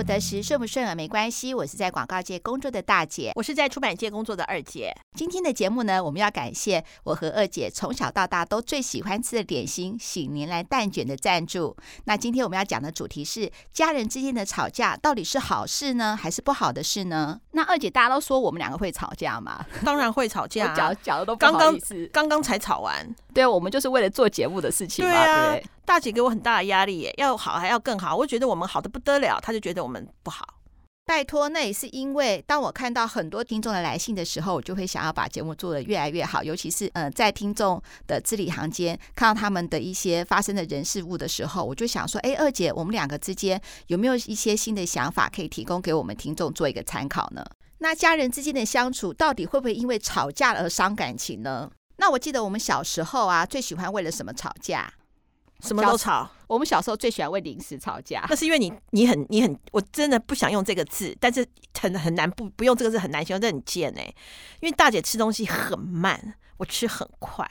不得时，顺不顺耳没关系。我是在广告界工作的大姐，我是在出版界工作的二姐。今天的节目呢，我们要感谢我和二姐从小到大都最喜欢吃的点心——喜年来蛋卷的赞助。那今天我们要讲的主题是：家人之间的吵架到底是好事呢，还是不好的事呢？那二姐，大家都说我们两个会吵架吗？当然会吵架，讲讲的都不好意思。刚刚刚刚才吵完，对，我们就是为了做节目的事情嘛，对啊。对大姐给我很大的压力耶，要好还要更好。我觉得我们好的不得了，她就觉得我们不好。拜托，那也是因为当我看到很多听众的来信的时候，我就会想要把节目做得越来越好。尤其是呃，在听众的字里行间看到他们的一些发生的人事物的时候，我就想说，哎，二姐，我们两个之间有没有一些新的想法可以提供给我们听众做一个参考呢？那家人之间的相处到底会不会因为吵架而伤感情呢？那我记得我们小时候啊，最喜欢为了什么吵架？什么都吵，我们小时候最喜欢为零食吵架。那是因为你，你很，你很，我真的不想用这个字，但是很很难不不用这个字很难形容，这很贱哎。因为大姐吃东西很慢，我吃很快。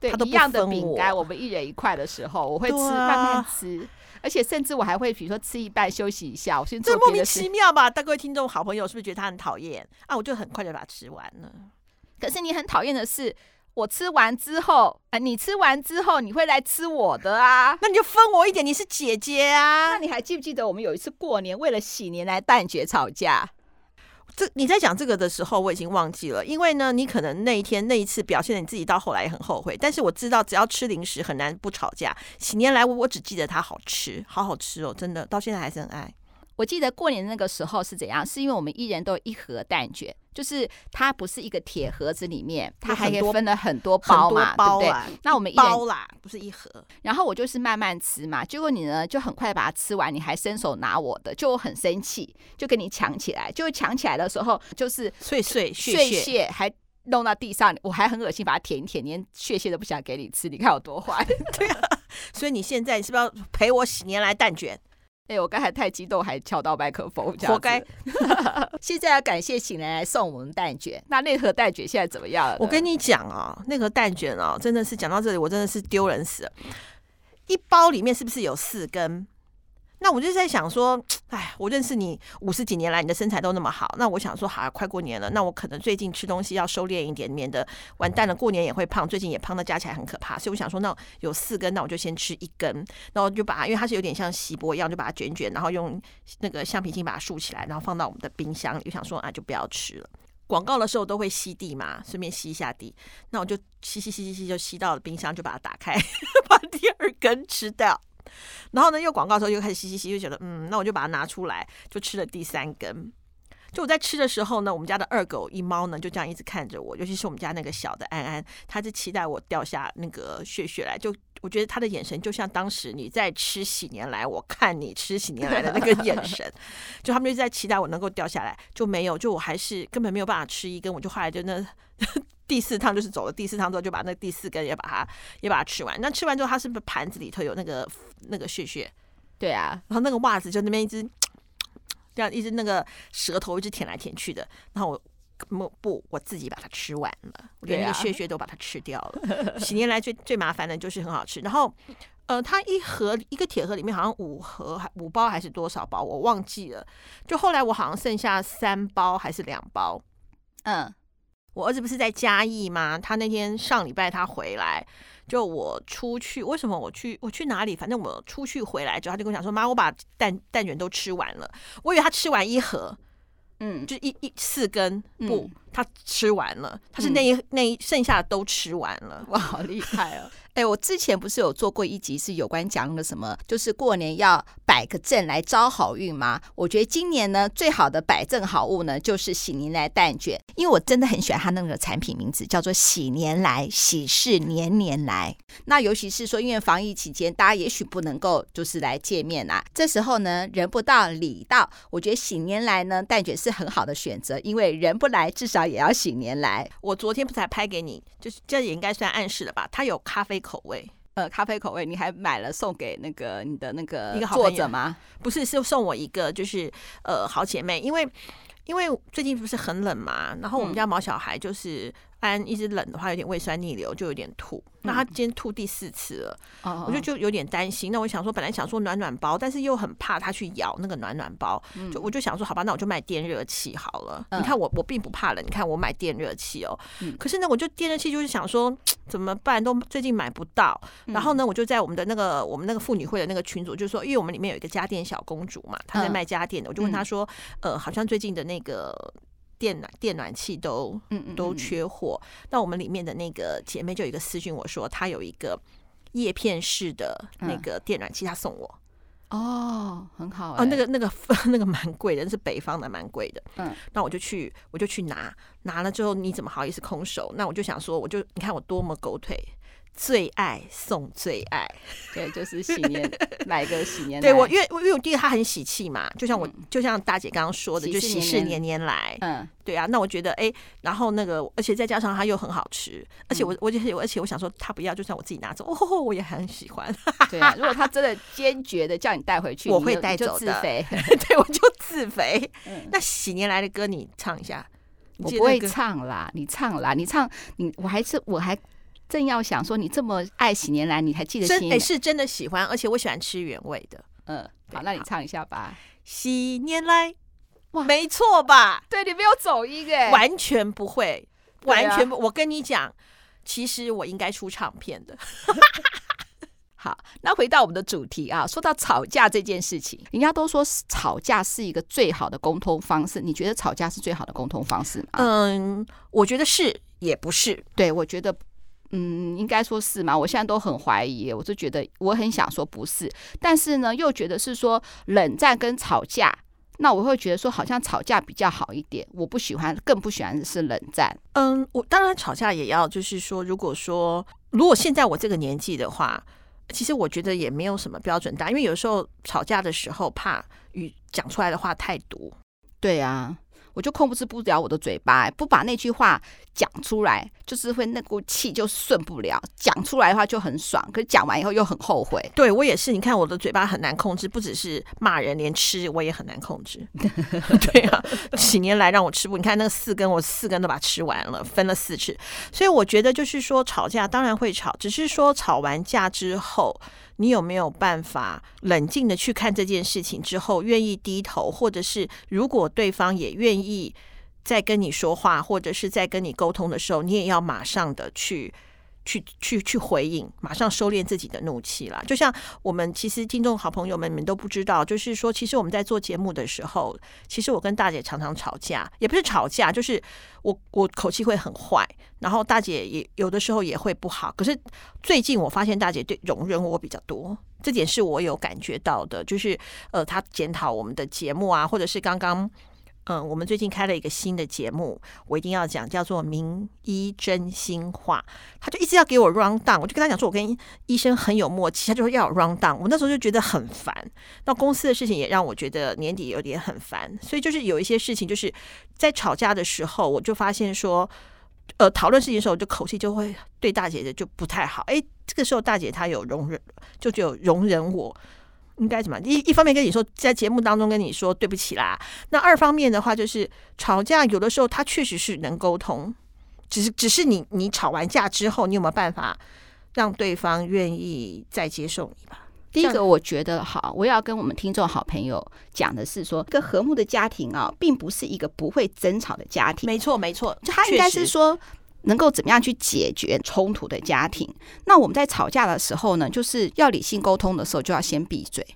对，一样的饼干，我们一人一块的时候，我会吃慢慢吃，啊、而且甚至我还会比如说吃一半休息一下，我先做别的事。这莫名其妙吧？大各位听众好朋友是不是觉得他很讨厌啊？我就很快就把它吃完了。可是你很讨厌的是。我吃完之后，哎，你吃完之后，你会来吃我的啊？那你就分我一点，你是姐姐啊。那你还记不记得我们有一次过年为了喜年来蛋卷吵架？这你在讲这个的时候，我已经忘记了，因为呢，你可能那一天那一次表现的你自己到后来也很后悔。但是我知道，只要吃零食很难不吵架。喜年来我我只记得它好吃，好好吃哦，真的到现在还是很爱。我记得过年那个时候是怎样？是因为我们一人都有一盒蛋卷，就是它不是一个铁盒子里面，它还可以分了很多包嘛，包对不对？那我们一包啦，不是一盒。然后我就是慢慢吃嘛，结果你呢就很快把它吃完，你还伸手拿我的，就我很生气，就跟你抢起来。就抢起来的时候，就是碎碎屑屑还弄到地上，我还很恶心，把它舔一舔，连屑屑都不想给你吃。你看我多坏，对啊。所以你现在你是不是要赔我喜年来蛋卷？哎、欸，我刚才太激动，还敲到麦克风，活该。现在要感谢请人来送我们蛋卷，那那盒蛋卷现在怎么样了？我跟你讲啊，那盒蛋卷啊，真的是讲到这里，我真的是丢人死了。一包里面是不是有四根？那我就在想说，哎，我认识你五十几年来，你的身材都那么好，那我想说，好，快过年了，那我可能最近吃东西要收敛一点，免得完蛋了，过年也会胖，最近也胖的加起来很可怕，所以我想说，那有四根，那我就先吃一根，然后就把，因为它是有点像锡箔一样，就把它卷卷，然后用那个橡皮筋把它竖起来，然后放到我们的冰箱里，就想说啊，就不要吃了。广告的时候都会吸地嘛，顺便吸一下地，那我就吸吸吸吸吸，就吸到了冰箱，就把它打开，把第二根吃掉。然后呢，又广告的时候又开始吸吸吸，就觉得嗯，那我就把它拿出来，就吃了第三根。就我在吃的时候呢，我们家的二狗一猫呢就这样一直看着我，尤其是我们家那个小的安安，他是期待我掉下那个屑屑来。就我觉得他的眼神就像当时你在吃喜年来，我看你吃喜年来的那个眼神，就他们就在期待我能够掉下来，就没有，就我还是根本没有办法吃一根，我就后来就那。第四趟就是走了，第四趟之后就把那第四根也把它也把它吃完。那吃完之后，它是不是盘子里头有那个那个屑屑？对啊，然后那个袜子就那边一直这样一直那个舌头一直舔来舔去的。然后我不不，我自己把它吃完了，我连那个屑屑都把它吃掉了。几年来最最麻烦的就是很好吃。然后呃，它一盒一个铁盒里面好像五盒还五包还是多少包，我忘记了。就后来我好像剩下三包还是两包，嗯。我儿子不是在嘉义吗？他那天上礼拜他回来，就我出去，为什么我去？我去哪里？反正我出去回来之后，他就跟我讲说：“妈，我把蛋蛋卷都吃完了。”我以为他吃完一盒，嗯，就一一四根，不，他吃完了，他是那一那一剩下的都吃完了。哇，好厉害哦！哎，我之前不是有做过一集是有关讲的什么，就是过年要摆个阵来招好运吗？我觉得今年呢，最好的摆阵好物呢，就是喜年来蛋卷，因为我真的很喜欢它那个产品名字，叫做喜年来，喜事年年来。那尤其是说，因为防疫期间，大家也许不能够就是来见面啊，这时候呢，人不到礼到，我觉得喜年来呢，蛋卷是很好的选择，因为人不来，至少也要醒年来。我昨天不才拍给你，就是这也应该算暗示了吧？它有咖啡口味，呃咖啡口味，你还买了送给那个你的那个一个作者吗？不是，是送我一个，就是呃好姐妹，因为因为最近不是很冷嘛，然后我们家毛小孩就是。安一直冷的话，有点胃酸逆流，就有点吐。那他今天吐第四次了，嗯、我就就有点担心。那我想说，本来想说暖暖包，但是又很怕他去咬那个暖暖包，嗯、就我就想说，好吧，那我就买电热器好了。嗯、你看我我并不怕冷，你看我买电热器哦。嗯、可是呢，我就电热器就是想说 怎么办，都最近买不到。然后呢，我就在我们的那个我们那个妇女会的那个群组，就说，因为我们里面有一个家电小公主嘛，她在卖家电的，我就问她说，嗯、呃，好像最近的那个。电暖电暖器都都缺货，那、我们里面的那个姐妹就有一个私讯我说，她有一个叶片式的那个电暖器，她送我。哦，很好、欸。哦，那个那个 那个蛮贵的，是北方的，蛮贵的。嗯，那我就去我就去拿，拿了之后你怎么好意思空手？那我就想说，我就你看我多么狗腿。最爱送最爱，对，就是喜年来个喜年。对我，因为因为我觉得他很喜气嘛，就像我，就像大姐刚刚说的，就喜事年年来。嗯，对啊，那我觉得哎，然后那个，而且再加上它又很好吃，而且我我就是，而且我想说他不要，就算我自己拿走，哦吼，我也很喜欢。对啊，如果他真的坚决的叫你带回去，我会带走的。自肥，对，我就自肥。那喜年来的歌你唱一下，我不会唱啦，你唱啦，你唱你，我还是我还。正要想说，你这么爱喜年来，你还记得喜？哎，是真的喜欢，而且我喜欢吃原味的。嗯，好，那你唱一下吧。喜年来，哇，没错吧？对，你没有走音哎，完全不会，完全不。我跟你讲，其实我应该出唱片的。好，那回到我们的主题啊，说到吵架这件事情，人家都说吵架是一个最好的沟通方式。你觉得吵架是最好的沟通方式吗？嗯，我觉得是，也不是。对，我觉得。嗯，应该说是嘛？我现在都很怀疑，我就觉得我很想说不是，但是呢，又觉得是说冷战跟吵架，那我会觉得说好像吵架比较好一点。我不喜欢，更不喜欢的是冷战。嗯，我当然吵架也要，就是说，如果说如果现在我这个年纪的话，其实我觉得也没有什么标准答案，因为有时候吵架的时候怕语讲出来的话太毒。对啊。我就控制不了我的嘴巴，不把那句话讲出来，就是会那股气就顺不了。讲出来的话就很爽，可是讲完以后又很后悔。对我也是，你看我的嘴巴很难控制，不只是骂人，连吃我也很难控制。对啊，几年来让我吃不，你看那四根，我四根都把它吃完了，分了四次。所以我觉得就是说，吵架当然会吵，只是说吵完架之后。你有没有办法冷静的去看这件事情之后，愿意低头，或者是如果对方也愿意再跟你说话，或者是在跟你沟通的时候，你也要马上的去。去去去回应，马上收敛自己的怒气啦。就像我们其实听众好朋友们，你们都不知道，就是说，其实我们在做节目的时候，其实我跟大姐常常吵架，也不是吵架，就是我我口气会很坏，然后大姐也有的时候也会不好。可是最近我发现大姐对容忍我比较多，这点是我有感觉到的，就是呃，她检讨我们的节目啊，或者是刚刚。嗯，我们最近开了一个新的节目，我一定要讲，叫做《名医真心话》。他就一直要给我 run down，我就跟他讲说，我跟医生很有默契，他就说要 run down。我那时候就觉得很烦，那公司的事情也让我觉得年底有点很烦，所以就是有一些事情，就是在吵架的时候，我就发现说，呃，讨论事情的时候，就口气就会对大姐的就不太好。哎，这个时候大姐她有容忍，就只有容忍我。应该怎么？一一方面跟你说，在节目当中跟你说对不起啦。那二方面的话，就是吵架有的时候他确实是能沟通，只是只是你你吵完架之后，你有没有办法让对方愿意再接受你吧？第一个，我觉得好，我要跟我们听众好朋友讲的是说，一个和睦的家庭啊，并不是一个不会争吵的家庭。没错，没错，他应该是说。能够怎么样去解决冲突的家庭？那我们在吵架的时候呢，就是要理性沟通的时候，就要先闭嘴，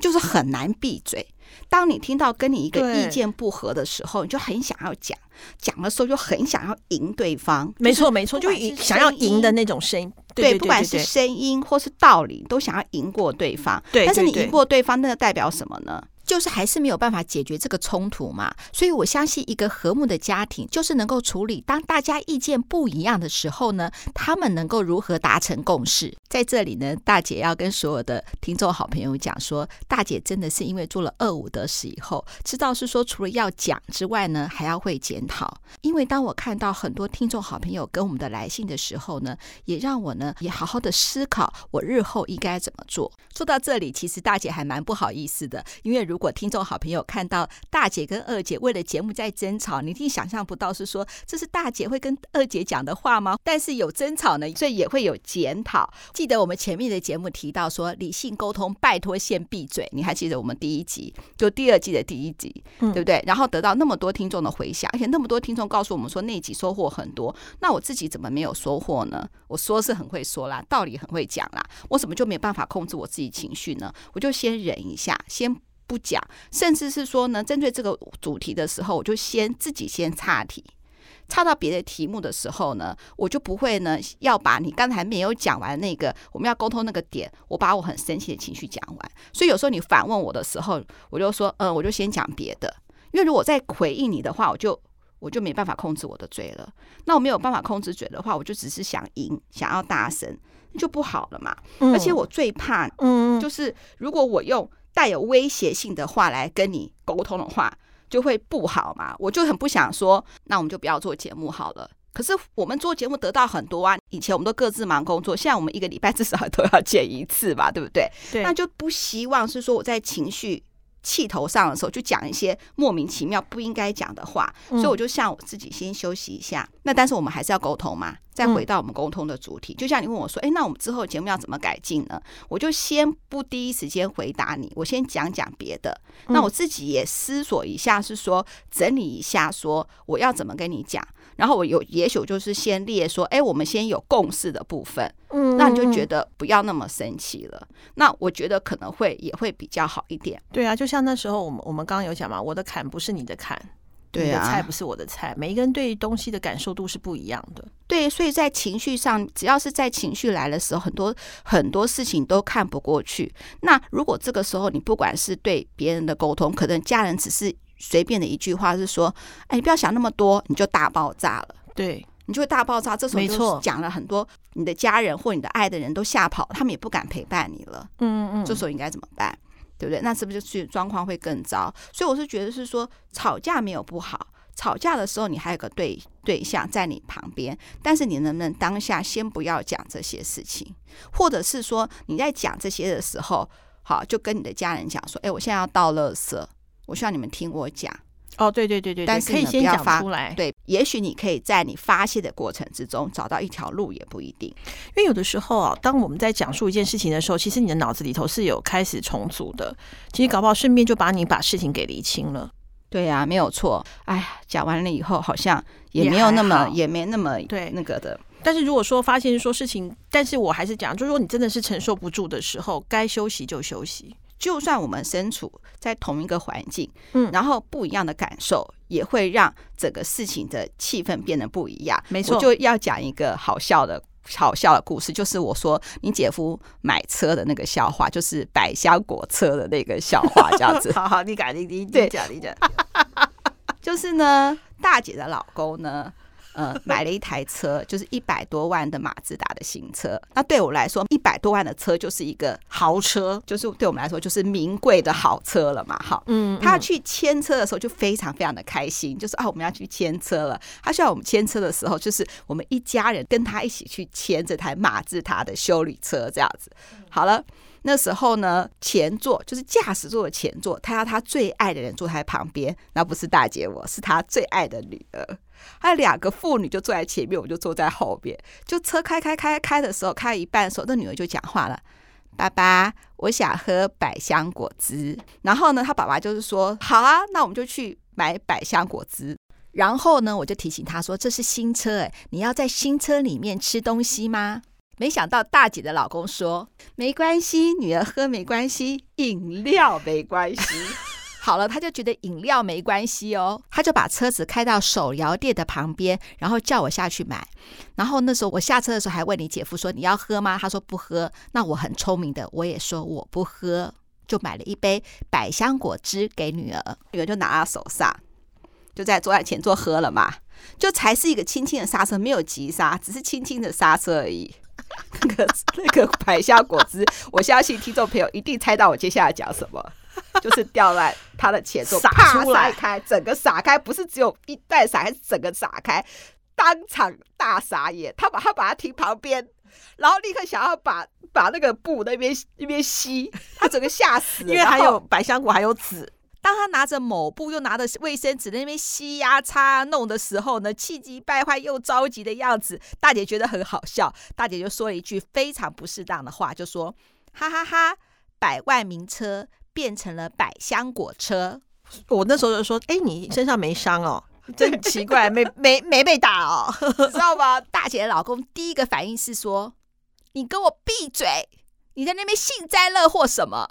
就是很难闭嘴。当你听到跟你一个意见不合的时候，你就很想要讲，讲的时候就很想要赢对方。没错，没错，就是想要赢的那种声音。对，不管是声音或是道理，都想要赢过对方。对，但是你赢过对方，那个代表什么呢？就是还是没有办法解决这个冲突嘛。所以我相信一个和睦的家庭，就是能够处理当大家意见不一样的时候呢，他们能够如何达成共识。在这里呢，大姐要跟所有的听众好朋友讲说，大姐真的是因为做了二五得十以后，知道是说除了要讲之外呢，还要会检讨。因为当我看到很多听众好朋友跟我们的来信的时候呢，也让我呢也好好的思考我日后应该怎么做。说到这里，其实大姐还蛮不好意思的，因为如果听众好朋友看到大姐跟二姐为了节目在争吵，你一定想象不到是说这是大姐会跟二姐讲的话吗？但是有争吵呢，所以也会有检讨。记得我们前面的节目提到说，理性沟通，拜托先闭嘴。你还记得我们第一集，就第二季的第一集，对不对？然后得到那么多听众的回响，而且那么多听众告诉我们说那一集收获很多。那我自己怎么没有收获呢？我说是很会说啦，道理很会讲啦，我怎么就没有办法控制我自己情绪呢？我就先忍一下，先不讲，甚至是说呢，针对这个主题的时候，我就先自己先岔题。插到别的题目的时候呢，我就不会呢要把你刚才没有讲完那个我们要沟通那个点，我把我很生气的情绪讲完。所以有时候你反问我的时候，我就说，嗯，我就先讲别的。因为如果再回应你的话，我就我就没办法控制我的嘴了。那我没有办法控制嘴的话，我就只是想赢，想要大声，就不好了嘛。而且我最怕，嗯，就是如果我用带有威胁性的话来跟你沟通的话。就会不好嘛，我就很不想说，那我们就不要做节目好了。可是我们做节目得到很多啊，以前我们都各自忙工作，现在我们一个礼拜至少都要见一次吧，对不对？对，那就不希望是说我在情绪气头上的时候就讲一些莫名其妙不应该讲的话，所以我就向我自己先休息一下。那但是我们还是要沟通嘛。再回到我们沟通的主题，就像你问我说：“哎，那我们之后节目要怎么改进呢？”我就先不第一时间回答你，我先讲讲别的。那我自己也思索一下，是说整理一下，说我要怎么跟你讲。然后我有也许就是先列说：“哎，我们先有共识的部分。”嗯，那你就觉得不要那么生气了。那我觉得可能会也会比较好一点。对啊，就像那时候我们我们刚刚有讲嘛，我的坎不是你的坎。对啊，菜不是我的菜，每一个人对东西的感受度是不一样的。对，所以在情绪上，只要是在情绪来的时候，很多很多事情都看不过去。那如果这个时候你不管是对别人的沟通，可能家人只是随便的一句话是说：“哎，你不要想那么多”，你就大爆炸了。对，你就会大爆炸。这时候就讲了很多，你的家人或你的爱的人都吓跑，他们也不敢陪伴你了。嗯嗯，这时候应该怎么办？对不对？那是不是就状况会更糟？所以我是觉得是说，吵架没有不好，吵架的时候你还有个对对象在你旁边，但是你能不能当下先不要讲这些事情，或者是说你在讲这些的时候，好，就跟你的家人讲说，哎，我现在要倒垃圾，我需要你们听我讲。哦，对对对对，但是可以先讲出来。对，也许你可以在你发泄的过程之中找到一条路，也不一定。因为有的时候啊，当我们在讲述一件事情的时候，其实你的脑子里头是有开始重组的。其实搞不好顺便就把你把事情给理清了。对呀、啊，没有错。哎呀，讲完了以后好像也没有那么，也，也没那么对那个的。但是如果说发现说事情，但是我还是讲，就是说你真的是承受不住的时候，该休息就休息。就算我们身处在同一个环境，嗯，然后不一样的感受也会让整个事情的气氛变得不一样。没错，我就要讲一个好笑的好笑的故事，就是我说你姐夫买车的那个笑话，就是百香果车的那个笑话，这样子。好 好，你讲，你你对讲，你讲，就是呢，大姐的老公呢。嗯，买了一台车，就是一百多万的马自达的新车。那对我来说，一百多万的车就是一个豪车，就是对我们来说就是名贵的好车了嘛。哈，嗯，他去牵车的时候就非常非常的开心，就是啊，我们要去牵车了。他需要我们牵车的时候，就是我们一家人跟他一起去牵这台马自达的修理车，这样子。好了，那时候呢，前座就是驾驶座的前座，他要他最爱的人坐在旁边，那不是大姐我，是他最爱的女儿。还有两个妇女就坐在前面，我就坐在后边。就车开开开开的时候，开一半的时候，那女儿就讲话了：“爸爸，我想喝百香果汁。”然后呢，他爸爸就是说：“好啊，那我们就去买百香果汁。”然后呢，我就提醒他说：“这是新车，哎，你要在新车里面吃东西吗？”没想到大姐的老公说：“没关系，女儿喝没关系，饮料没关系。”好了，他就觉得饮料没关系哦，他就把车子开到手摇店的旁边，然后叫我下去买。然后那时候我下车的时候还问你姐夫说，你要喝吗？他说不喝。那我很聪明的，我也说我不喝。就买了一杯百香果汁给女儿，女儿就拿到手上，就在桌案前座喝了嘛，就才是一个轻轻的刹车，没有急刹，只是轻轻的刹车而已。那个那个百香果汁，我相信听众朋友一定猜到我接下来讲什么，就是掉在他的前座，洒出来，开，整个洒开，不是只有一袋洒开，是整个洒开，当场大傻眼。他把他把他停旁边，然后立刻想要把把那个布那边那边吸，他整个吓死了，因为还有百香果，还有籽。当他拿着抹布又拿着卫生纸在那边吸呀、擦啊弄的时候呢，气急败坏又着急的样子，大姐觉得很好笑。大姐就说了一句非常不适当的话，就说：“哈哈哈，百万名车变成了百香果车。”我那时候就说：“哎，你身上没伤哦，真奇怪，没没没被打哦，知道吗？”大姐的老公第一个反应是说：“你给我闭嘴！你在那边幸灾乐祸什么？”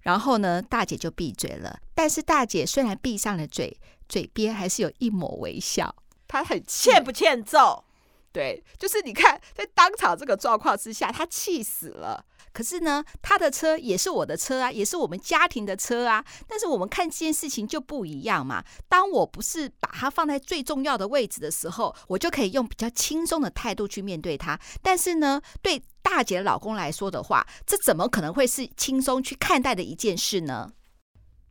然后呢，大姐就闭嘴了。但是大姐虽然闭上了嘴，嘴边还是有一抹微笑。她很欠不欠揍？对，就是你看，在当场这个状况之下，她气死了。可是呢，她的车也是我的车啊，也是我们家庭的车啊。但是我们看这件事情就不一样嘛。当我不是把它放在最重要的位置的时候，我就可以用比较轻松的态度去面对它。但是呢，对大姐的老公来说的话，这怎么可能会是轻松去看待的一件事呢？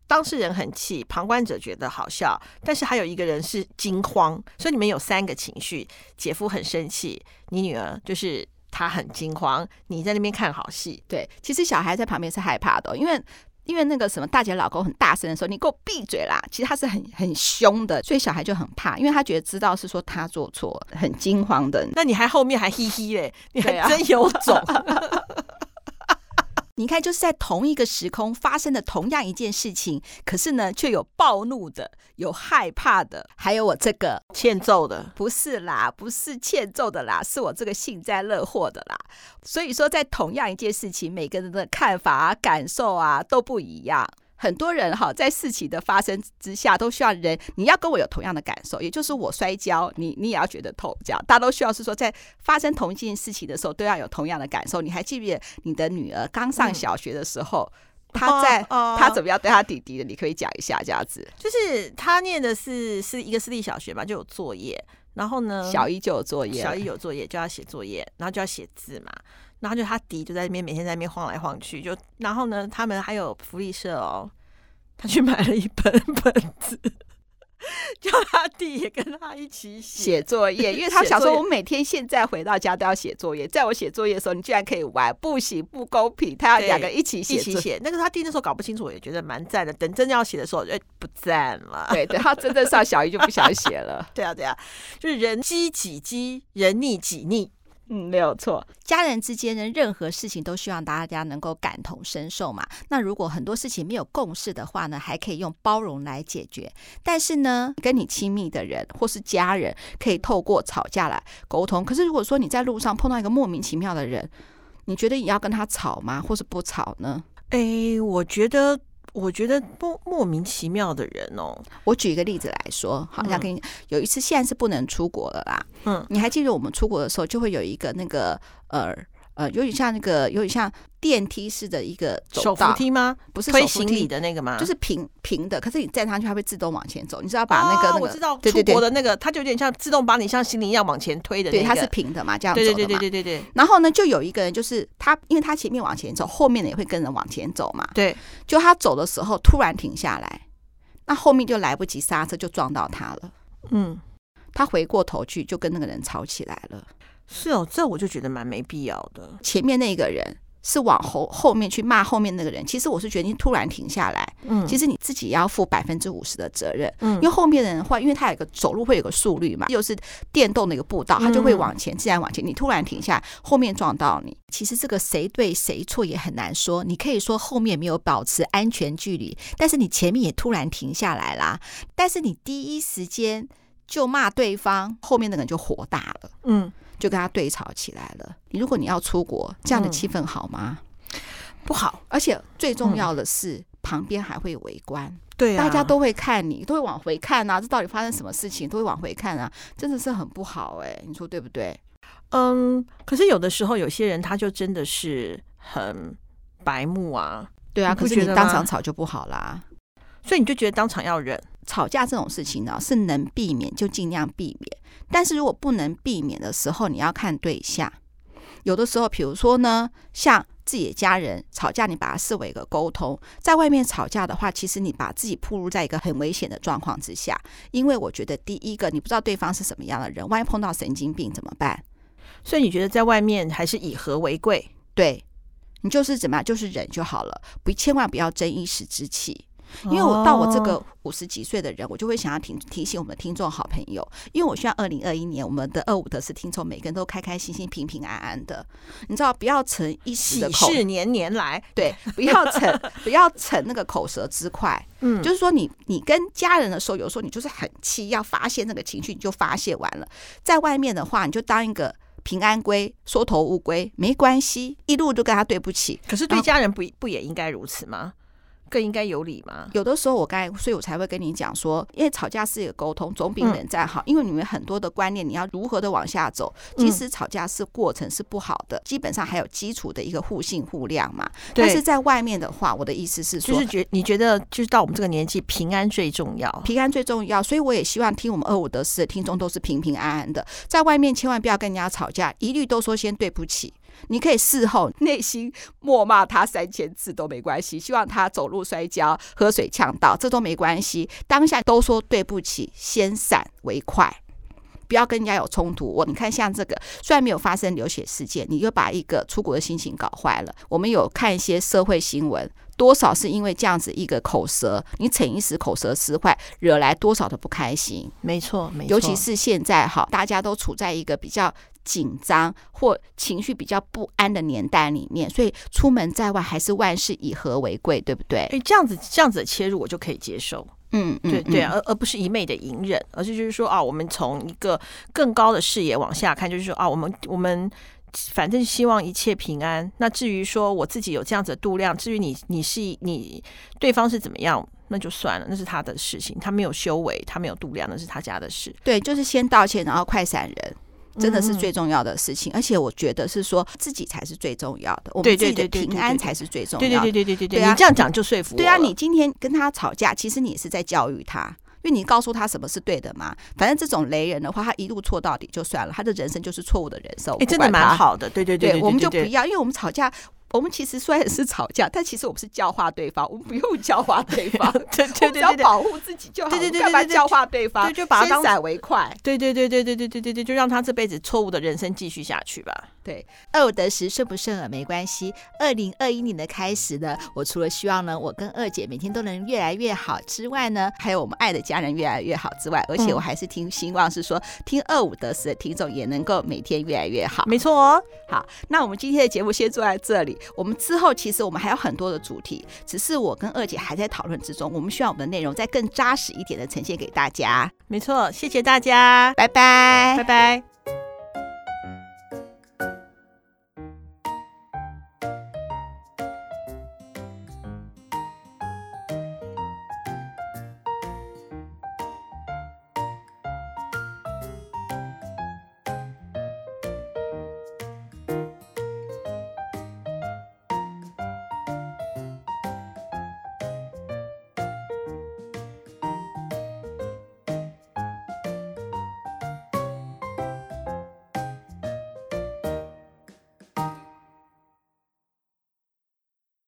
当事人很气，旁观者觉得好笑，但是还有一个人是惊慌，所以你们有三个情绪：姐夫很生气，你女儿就是她很惊慌，你在那边看好戏。对，其实小孩在旁边是害怕的，因为因为那个什么大姐老公很大声的时候，你给我闭嘴啦！其实他是很很凶的，所以小孩就很怕，因为他觉得知道是说他做错，很惊慌的。那你还后面还嘻嘻嘞，你还真有种。你看，就是在同一个时空发生的同样一件事情，可是呢，却有暴怒的，有害怕的，还有我这个欠揍的，不是啦，不是欠揍的啦，是我这个幸灾乐祸的啦。所以说，在同样一件事情，每个人的看法啊、感受啊都不一样。很多人哈，在事情的发生之下，都需要人，你要跟我有同样的感受，也就是我摔跤，你你也要觉得痛，这样大家都需要是说，在发生同一件事情的时候，都要有同样的感受。你还记不记得你的女儿刚上小学的时候，她、嗯、在她怎么样对她弟弟的？你可以讲一下这样子。就是她念的是是一个私立小学嘛，就有作业，然后呢，小一就有作业，小一有作业就要写作业，然后就要写字嘛。然后就他弟就在那边每天在那边晃来晃去，就然后呢，他们还有福利社哦，他去买了一本 本子，叫他弟也跟他一起写作业，因为他想说，我每天现在回到家都要写作业，在我写作业的时候，你居然可以玩，不行，不公平，他要两个一起写，一起写。那个他弟那时候搞不清楚，我也觉得蛮赞的。等真正要写的时候，就不赞了。对等，他真正上小一就不想写了。对啊对啊，就是人机己机，人逆己溺。嗯，没有错。家人之间呢任何事情都希望大家能够感同身受嘛。那如果很多事情没有共识的话呢，还可以用包容来解决。但是呢，跟你亲密的人或是家人，可以透过吵架来沟通。可是如果说你在路上碰到一个莫名其妙的人，你觉得你要跟他吵吗？或是不吵呢？哎，我觉得。我觉得莫莫名其妙的人哦，我举一个例子来说，好像跟你有一次，现在是不能出国了啦。嗯，你还记得我们出国的时候，就会有一个那个呃。呃，有点像那个，有点像电梯式的一个手扶梯吗？不是推行李的那个吗？就是平平的，可是你站上去，它会自动往前走。你知道把那个、那个，我知道，出国的那个，它就有点像自动把你像行李一样往前推的那个。对，它是平的嘛，这样走对对对对对对对。然后呢，就有一个人，就是他，因为他前面往前走，后面的也会跟着往前走嘛。对，就他走的时候突然停下来，那后面就来不及刹车，就撞到他了。嗯，他回过头去，就跟那个人吵起来了。是哦，这我就觉得蛮没必要的。前面那个人是往后后面去骂后面那个人，其实我是觉得你突然停下来，嗯，其实你自己要负百分之五十的责任，嗯，因为后面的人的话，因为他有个走路会有个速率嘛，又是电动的一个步道，他就会往前，自然往前。你突然停下，后面撞到你，其实这个谁对谁错也很难说。你可以说后面没有保持安全距离，但是你前面也突然停下来啦，但是你第一时间就骂对方，后面那个人就火大了，嗯。就跟他对吵起来了。你如果你要出国，这样的气氛好吗？嗯、不好。而且最重要的是，嗯、旁边还会围观，对、啊，大家都会看你，都会往回看啊。这到底发生什么事情？都会往回看啊，真的是很不好哎、欸。你说对不对？嗯。可是有的时候，有些人他就真的是很白目啊。对啊，可是你当场吵就不好啦。所以你就觉得当场要忍，吵架这种事情呢，是能避免就尽量避免。但是如果不能避免的时候，你要看对象。有的时候，比如说呢，像自己的家人吵架，你把它视为一个沟通；在外面吵架的话，其实你把自己暴露在一个很危险的状况之下。因为我觉得，第一个，你不知道对方是什么样的人，万一碰到神经病怎么办？所以你觉得在外面还是以和为贵？对，你就是怎么样，就是忍就好了，不，千万不要争一时之气。因为我到我这个五十几岁的人，我就会想要提提醒我们的听众好朋友，因为我希望二零二一年我们的二五得是听众每个人都开开心心、平平安安的。你知道，不要逞一时的口，年年来，对，不要逞不要逞那个口舌之快。嗯，就是说你你跟家人的时候，有时候你就是很气，要发泄那个情绪，你就发泄完了。在外面的话，你就当一个平安龟、缩头乌龟，没关系，一路都跟他对不起。可是对家人不不也应该如此吗？更应该有理吗？有的时候我刚才，所以我才会跟你讲说，因为吵架是一个沟通，总比冷战好。嗯、因为你们很多的观念，你要如何的往下走，即使吵架是过程是不好的，嗯、基本上还有基础的一个互信互谅嘛。但是在外面的话，我的意思是说，就是觉你觉得，就是到我们这个年纪，平安最重要，平安最重要。所以我也希望听我们二五得四的听众都是平平安安的，在外面千万不要跟人家吵架，一律都说先对不起。你可以事后内心默骂他三千次都没关系，希望他走路摔跤、喝水呛到，这都没关系。当下都说对不起，先闪为快，不要跟人家有冲突。我你看，像这个虽然没有发生流血事件，你又把一个出国的心情搞坏了。我们有看一些社会新闻，多少是因为这样子一个口舌，你逞一时口舌之快，惹来多少的不开心。没错，没错。尤其是现在哈，大家都处在一个比较。紧张或情绪比较不安的年代里面，所以出门在外还是万事以和为贵，对不对？哎，这样子这样子的切入我就可以接受，嗯，对对啊，而而不是一昧的隐忍，而是就是说啊，我们从一个更高的视野往下看，就是说啊，我们我们反正希望一切平安。那至于说我自己有这样子的度量，至于你你是你对方是怎么样，那就算了，那是他的事情，他没有修为，他没有度量，那是他家的事。对，就是先道歉，然后快闪人。真的是最重要的事情，而且我觉得是说自己才是最重要的，我们自己的平安才是最重要的。对对对对对对，你这样讲就说服我。对啊，你今天跟他吵架，其实你是在教育他，因为你告诉他什么是对的嘛。反正这种雷人的话，他一路错到底就算了，他的人生就是错误的人生。哎，真的蛮好的，对对对，我们就不要，因为我们吵架。我们其实虽然是吵架，但其实我们是教化对方，我们不用教化对方，对对对，只要保护自己就好。对对对，干嘛教化对方？就把他当先闪为快。对对对对对对对对对，就让他这辈子错误的人生继续下去吧。对，二五得十，顺不顺耳没关系。二零二一年的开始呢，我除了希望呢，我跟二姐每天都能越来越好之外呢，还有我们爱的家人越来越好之外，而且我还是听希望是说，听二五得十的听众也能够每天越来越好。没错哦。好，那我们今天的节目先做在这里。我们之后其实我们还有很多的主题，只是我跟二姐还在讨论之中。我们需要我们的内容再更扎实一点的呈现给大家。没错，谢谢大家，拜拜，拜拜。